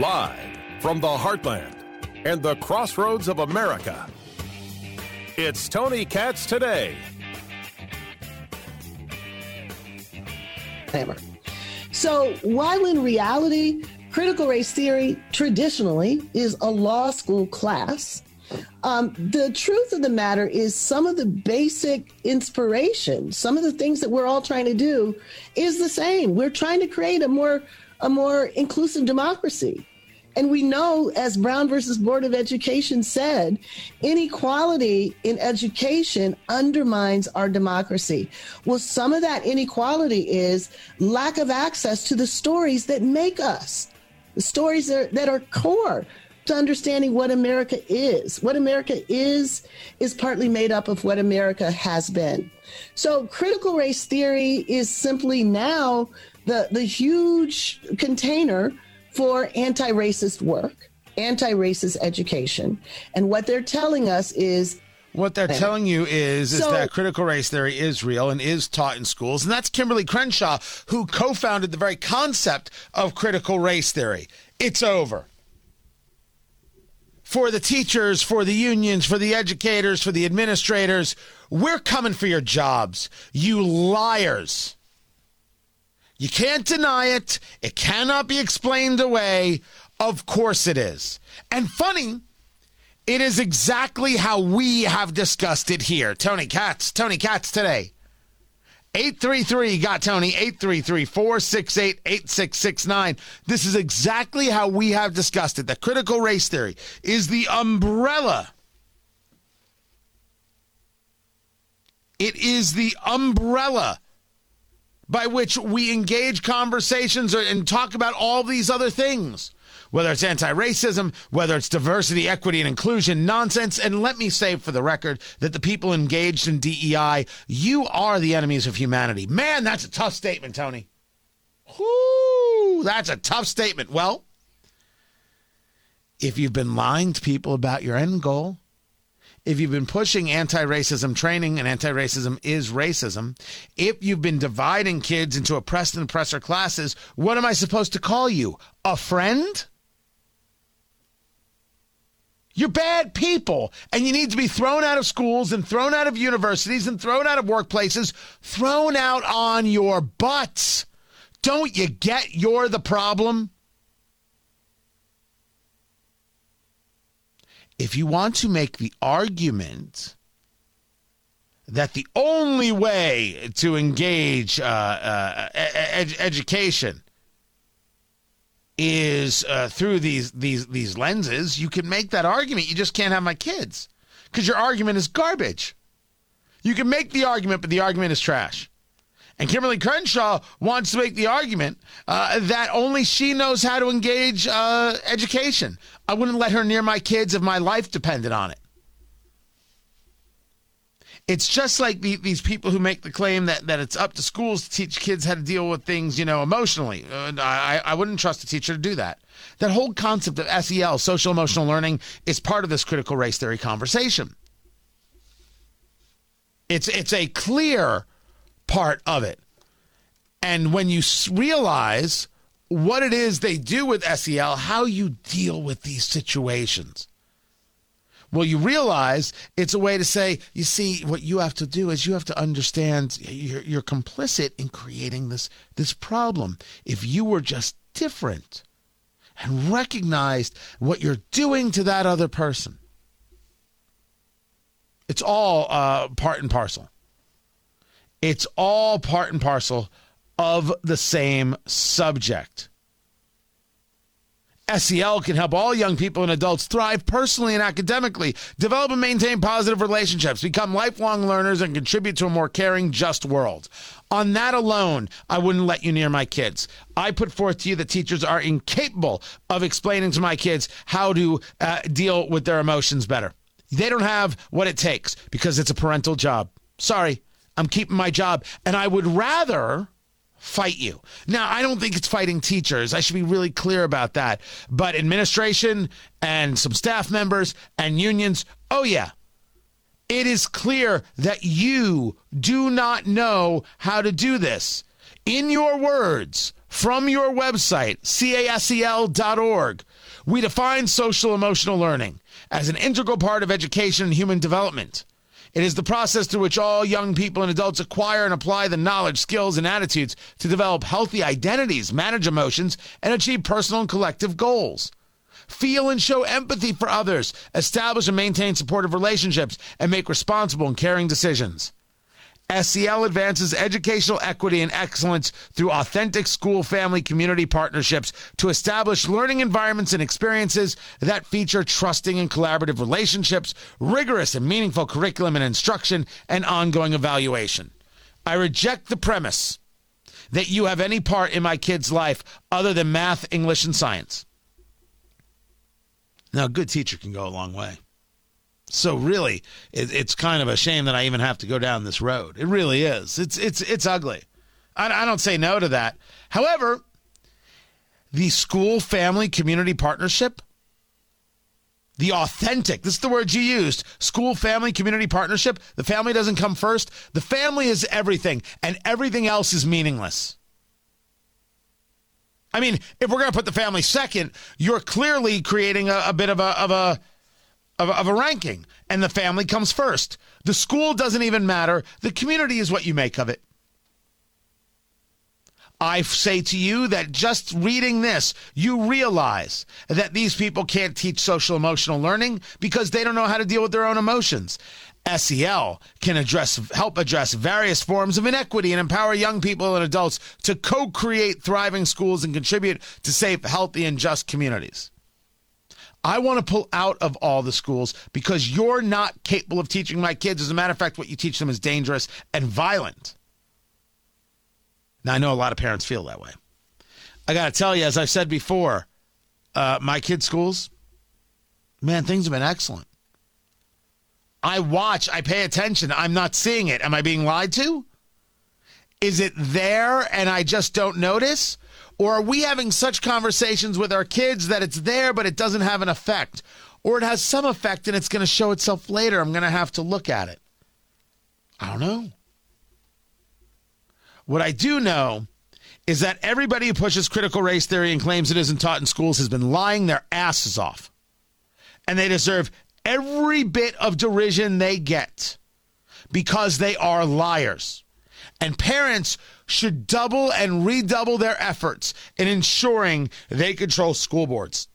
Live from the heartland and the crossroads of America. It's Tony Katz today. Hammer. So, while in reality, critical race theory traditionally is a law school class, um, the truth of the matter is some of the basic inspiration, some of the things that we're all trying to do is the same. We're trying to create a more a more inclusive democracy. And we know, as Brown versus Board of Education said, inequality in education undermines our democracy. Well, some of that inequality is lack of access to the stories that make us, the stories that are, that are core to understanding what America is. What America is, is partly made up of what America has been. So, critical race theory is simply now the, the huge container for anti racist work, anti racist education. And what they're telling us is what they're telling you is is so, that critical race theory is real and is taught in schools, and that's Kimberly Crenshaw who co-founded the very concept of critical race theory. It's over. For the teachers, for the unions, for the educators, for the administrators, we're coming for your jobs. You liars. You can't deny it. It cannot be explained away. Of course it is. And funny, it is exactly how we have discussed it here. Tony Katz, Tony Katz today. 833 got Tony 833 468 8669. This is exactly how we have discussed it. The critical race theory is the umbrella. It is the umbrella by which we engage conversations and talk about all these other things, whether it's anti racism, whether it's diversity, equity, and inclusion nonsense. And let me say for the record that the people engaged in DEI, you are the enemies of humanity. Man, that's a tough statement, Tony. Whoo, that's a tough statement. Well, if you've been lying to people about your end goal, if you've been pushing anti racism training, and anti racism is racism, if you've been dividing kids into oppressed and oppressor classes, what am I supposed to call you? A friend? You're bad people, and you need to be thrown out of schools and thrown out of universities and thrown out of workplaces, thrown out on your butts. Don't you get you're the problem? If you want to make the argument that the only way to engage uh, uh, ed- education is uh, through these these these lenses, you can make that argument. You just can't have my kids because your argument is garbage. You can make the argument, but the argument is trash. And Kimberly Crenshaw wants to make the argument uh, that only she knows how to engage uh, education. I wouldn't let her near my kids if my life depended on it. It's just like the, these people who make the claim that, that it's up to schools to teach kids how to deal with things, you know, emotionally. Uh, I, I wouldn't trust a teacher to do that. That whole concept of SEL, social emotional learning, is part of this critical race theory conversation. It's it's a clear part of it. And when you realize what it is they do with SEL, how you deal with these situations. Well, you realize it's a way to say, you see, what you have to do is you have to understand you're, you're complicit in creating this, this problem. If you were just different and recognized what you're doing to that other person, it's all uh, part and parcel. It's all part and parcel of the same subject. SEL can help all young people and adults thrive personally and academically, develop and maintain positive relationships, become lifelong learners, and contribute to a more caring, just world. On that alone, I wouldn't let you near my kids. I put forth to you that teachers are incapable of explaining to my kids how to uh, deal with their emotions better. They don't have what it takes because it's a parental job. Sorry, I'm keeping my job. And I would rather fight you. Now, I don't think it's fighting teachers. I should be really clear about that. But administration and some staff members and unions, oh, yeah. It is clear that you do not know how to do this. In your words, from your website, casel.org, We define social emotional learning as an integral part of education and human development. It is the process through which all young people and adults acquire and apply the knowledge, skills, and attitudes to develop healthy identities, manage emotions, and achieve personal and collective goals. Feel and show empathy for others, establish and maintain supportive relationships, and make responsible and caring decisions. SEL advances educational equity and excellence through authentic school family community partnerships to establish learning environments and experiences that feature trusting and collaborative relationships, rigorous and meaningful curriculum and instruction, and ongoing evaluation. I reject the premise that you have any part in my kid's life other than math, English, and science. Now, a good teacher can go a long way. So really, it, it's kind of a shame that I even have to go down this road. It really is. It's it's it's ugly. I, I don't say no to that. However, the school family community partnership, the authentic, this is the word you used, school family community partnership. The family doesn't come first. The family is everything, and everything else is meaningless. I mean, if we're going to put the family second, you're clearly creating a, a bit of a of a of, of a ranking, and the family comes first. The school doesn't even matter. The community is what you make of it. I say to you that just reading this, you realize that these people can't teach social emotional learning because they don't know how to deal with their own emotions. SEL can address help address various forms of inequity and empower young people and adults to co-create thriving schools and contribute to safe, healthy and just communities. I want to pull out of all the schools because you're not capable of teaching my kids. As a matter of fact, what you teach them is dangerous and violent. Now, I know a lot of parents feel that way. I got to tell you, as I've said before, uh, my kids' schools, man, things have been excellent. I watch, I pay attention. I'm not seeing it. Am I being lied to? Is it there and I just don't notice? Or are we having such conversations with our kids that it's there, but it doesn't have an effect? Or it has some effect and it's going to show itself later. I'm going to have to look at it. I don't know. What I do know is that everybody who pushes critical race theory and claims it isn't taught in schools has been lying their asses off. And they deserve every bit of derision they get because they are liars. And parents should double and redouble their efforts in ensuring they control school boards.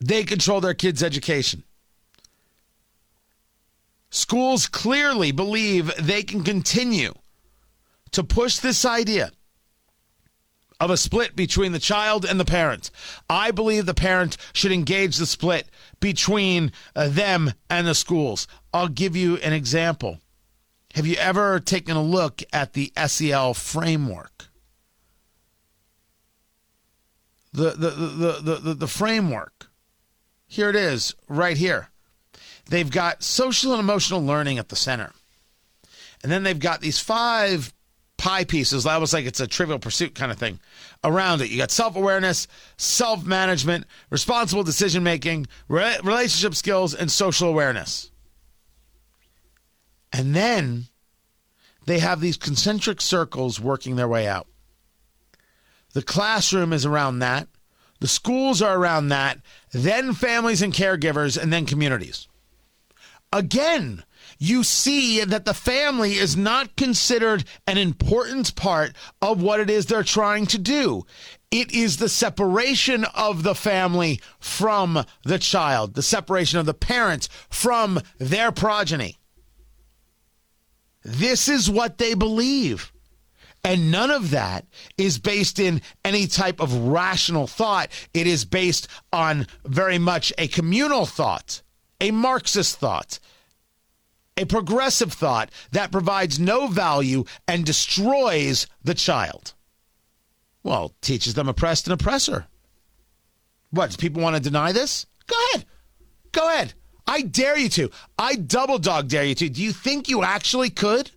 They control their kids' education. Schools clearly believe they can continue to push this idea of a split between the child and the parent. I believe the parent should engage the split between uh, them and the schools. I'll give you an example. Have you ever taken a look at the SEL framework? The, the, the, the, the, the framework. Here it is, right here. They've got social and emotional learning at the center. And then they've got these five pie pieces, almost like it's a trivial pursuit kind of thing around it. You got self awareness, self management, responsible decision making, re- relationship skills, and social awareness. And then they have these concentric circles working their way out. The classroom is around that. The schools are around that. Then families and caregivers, and then communities. Again, you see that the family is not considered an important part of what it is they're trying to do. It is the separation of the family from the child, the separation of the parents from their progeny. This is what they believe. And none of that is based in any type of rational thought. It is based on very much a communal thought, a Marxist thought, a progressive thought that provides no value and destroys the child. Well, teaches them oppressed and oppressor. What, people want to deny this? Go ahead. Go ahead. I dare you to. I double dog dare you to. Do you think you actually could?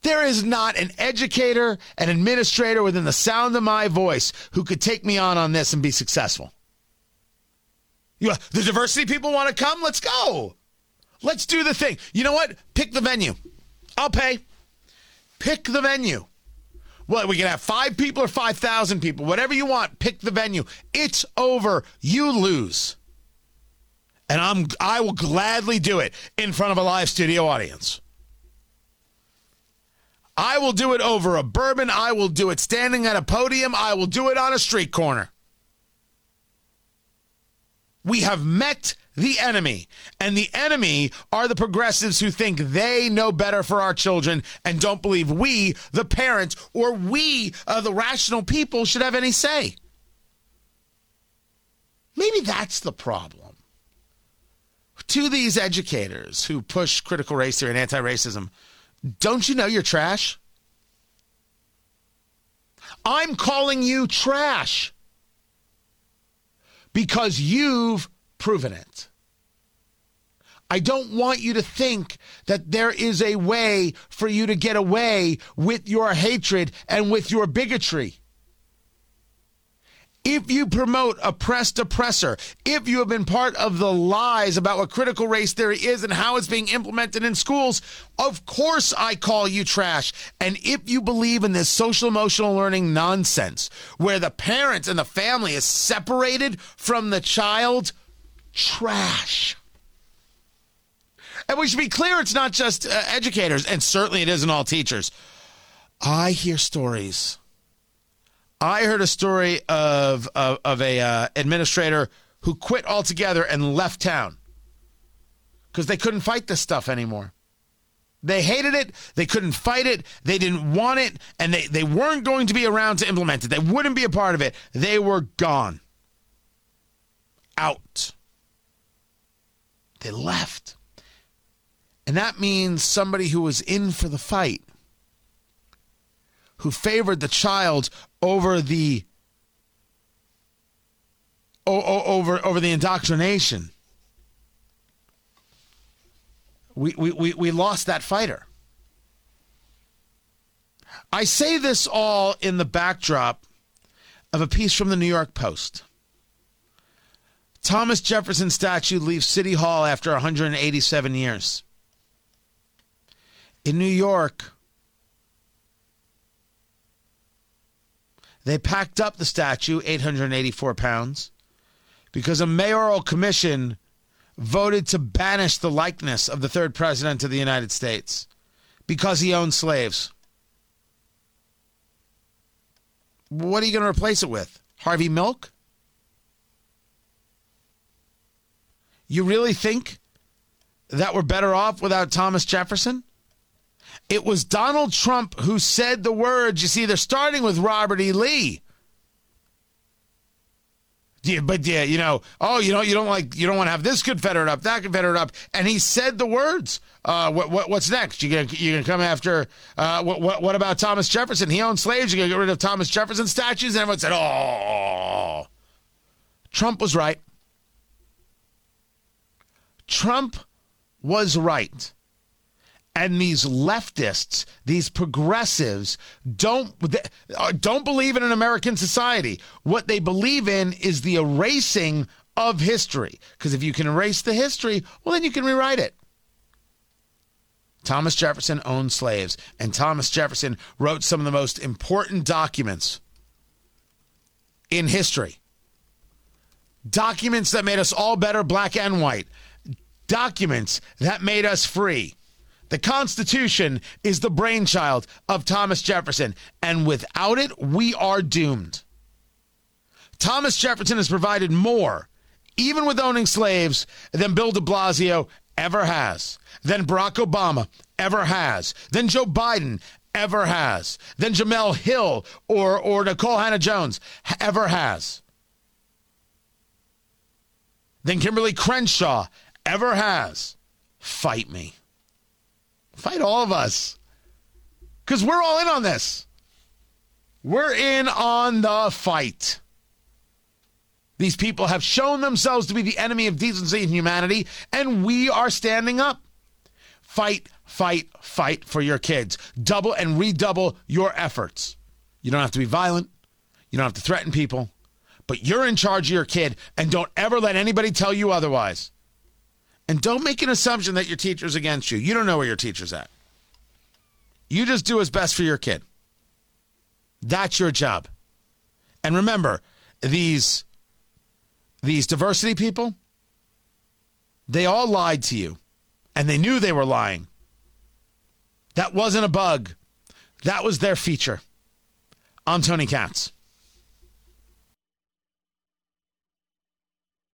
There is not an educator, an administrator within the sound of my voice who could take me on on this and be successful. You, the diversity people want to come? Let's go. Let's do the thing. You know what? Pick the venue. I'll pay. Pick the venue. Well, we can have five people or 5,000 people, whatever you want. Pick the venue. It's over. You lose. And I'm I will gladly do it in front of a live studio audience. I will do it over a bourbon. I will do it standing at a podium. I will do it on a street corner. We have met the enemy. And the enemy are the progressives who think they know better for our children and don't believe we, the parents, or we, uh, the rational people, should have any say. Maybe that's the problem. To these educators who push critical race theory and anti racism, don't you know you're trash? I'm calling you trash because you've proven it. I don't want you to think that there is a way for you to get away with your hatred and with your bigotry. If you promote oppressed oppressor, if you have been part of the lies about what critical race theory is and how it's being implemented in schools, of course I call you trash. And if you believe in this social emotional learning nonsense where the parents and the family is separated from the child, trash. And we should be clear it's not just uh, educators, and certainly it isn't all teachers. I hear stories I heard a story of of, of a uh, administrator who quit altogether and left town because they couldn't fight this stuff anymore. They hated it. They couldn't fight it. They didn't want it. And they, they weren't going to be around to implement it. They wouldn't be a part of it. They were gone. Out. They left. And that means somebody who was in for the fight who favored the child over the over over the indoctrination. We, we, we, we lost that fighter. I say this all in the backdrop of a piece from the New York Post. Thomas Jefferson statue leaves City Hall after 187 years. In New York, They packed up the statue, 884 pounds, because a mayoral commission voted to banish the likeness of the third president of the United States because he owned slaves. What are you going to replace it with? Harvey Milk? You really think that we're better off without Thomas Jefferson? It was Donald Trump who said the words. You see, they're starting with Robert E. Lee. Yeah, but yeah, you know, oh, you know, you don't like, you don't want to have this Confederate up, that Confederate up, and he said the words. Uh, what, what, what's next? You gonna, you gonna come after? Uh, what, what, what about Thomas Jefferson? He owned slaves. You gonna get rid of Thomas Jefferson statues? And everyone said, oh, Trump was right. Trump was right and these leftists, these progressives, don't uh, don't believe in an American society. What they believe in is the erasing of history. Because if you can erase the history, well, then you can rewrite it. Thomas Jefferson owned slaves, and Thomas Jefferson wrote some of the most important documents in history. Documents that made us all better, black and white. Documents that made us free. The Constitution is the brainchild of Thomas Jefferson, and without it, we are doomed. Thomas Jefferson has provided more, even with owning slaves, than Bill de Blasio ever has, than Barack Obama ever has, than Joe Biden ever has, than Jemele Hill or, or Nikole Hannah Jones ever has, than Kimberly Crenshaw ever has. Fight me. Fight all of us. Because we're all in on this. We're in on the fight. These people have shown themselves to be the enemy of decency and humanity, and we are standing up. Fight, fight, fight for your kids. Double and redouble your efforts. You don't have to be violent, you don't have to threaten people, but you're in charge of your kid, and don't ever let anybody tell you otherwise. And don't make an assumption that your teacher's against you. You don't know where your teacher's at. You just do what's best for your kid. That's your job. And remember, these these diversity people, they all lied to you. And they knew they were lying. That wasn't a bug. That was their feature. I'm Tony Katz.